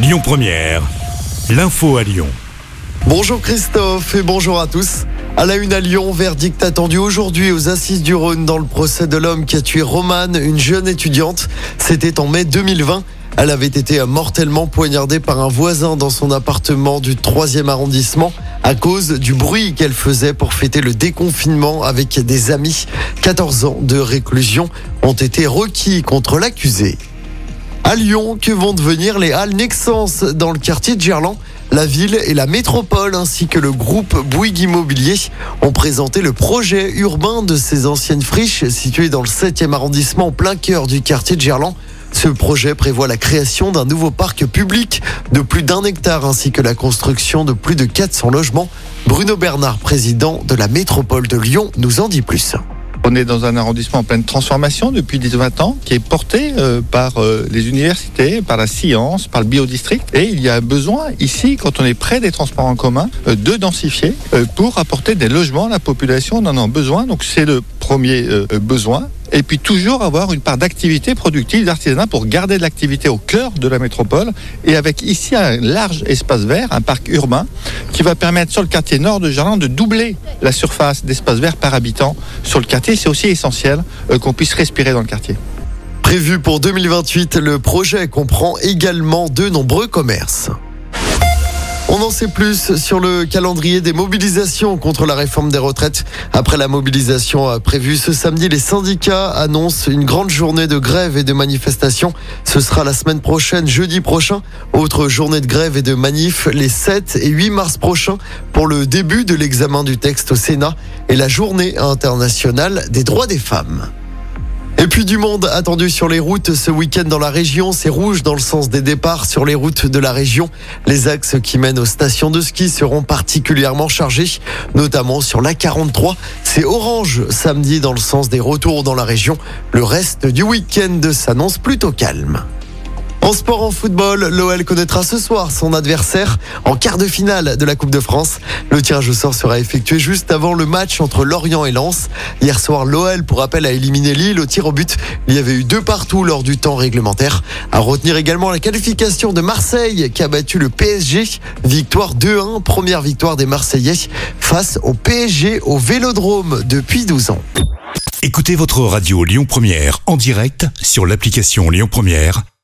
Lyon Première, l'info à Lyon. Bonjour Christophe et bonjour à tous. À la une à Lyon, verdict attendu aujourd'hui aux assises du Rhône dans le procès de l'homme qui a tué Romane, une jeune étudiante. C'était en mai 2020. Elle avait été mortellement poignardée par un voisin dans son appartement du 3e arrondissement à cause du bruit qu'elle faisait pour fêter le déconfinement avec des amis. 14 ans de réclusion ont été requis contre l'accusé. À Lyon, que vont devenir les halles Nexence dans le quartier de Gerland la ville et la métropole ainsi que le groupe Bouygues Immobilier ont présenté le projet urbain de ces anciennes friches situées dans le 7e arrondissement en plein cœur du quartier de Gerland. Ce projet prévoit la création d'un nouveau parc public de plus d'un hectare ainsi que la construction de plus de 400 logements. Bruno Bernard, président de la métropole de Lyon, nous en dit plus. On est dans un arrondissement en pleine transformation depuis 10-20 ans, qui est porté euh, par euh, les universités, par la science, par le biodistrict. Et il y a besoin ici, quand on est près des transports en commun, euh, de densifier pour apporter des logements à la population. On en a besoin, donc c'est le premier besoin et puis toujours avoir une part d'activité productive, d'artisanat pour garder de l'activité au cœur de la métropole et avec ici un large espace vert, un parc urbain qui va permettre sur le quartier nord de Jardin de doubler la surface d'espace vert par habitant sur le quartier. C'est aussi essentiel euh, qu'on puisse respirer dans le quartier. Prévu pour 2028, le projet comprend également de nombreux commerces. On en sait plus sur le calendrier des mobilisations contre la réforme des retraites. Après la mobilisation prévue ce samedi, les syndicats annoncent une grande journée de grève et de manifestation. Ce sera la semaine prochaine, jeudi prochain. Autre journée de grève et de manif les 7 et 8 mars prochains pour le début de l'examen du texte au Sénat et la journée internationale des droits des femmes. Et puis du monde attendu sur les routes ce week-end dans la région. C'est rouge dans le sens des départs sur les routes de la région. Les axes qui mènent aux stations de ski seront particulièrement chargés, notamment sur la 43. C'est orange samedi dans le sens des retours dans la région. Le reste du week-end s'annonce plutôt calme. En sport, en football, l'OL connaîtra ce soir son adversaire en quart de finale de la Coupe de France. Le tirage au sort sera effectué juste avant le match entre Lorient et Lens. Hier soir, l'OL, pour rappel, a éliminé Lille au tir au but. Il y avait eu deux partout lors du temps réglementaire. À retenir également la qualification de Marseille qui a battu le PSG. Victoire 2-1, première victoire des Marseillais face au PSG au Vélodrome depuis 12 ans. Écoutez votre radio Lyon Première en direct sur l'application Lyon Première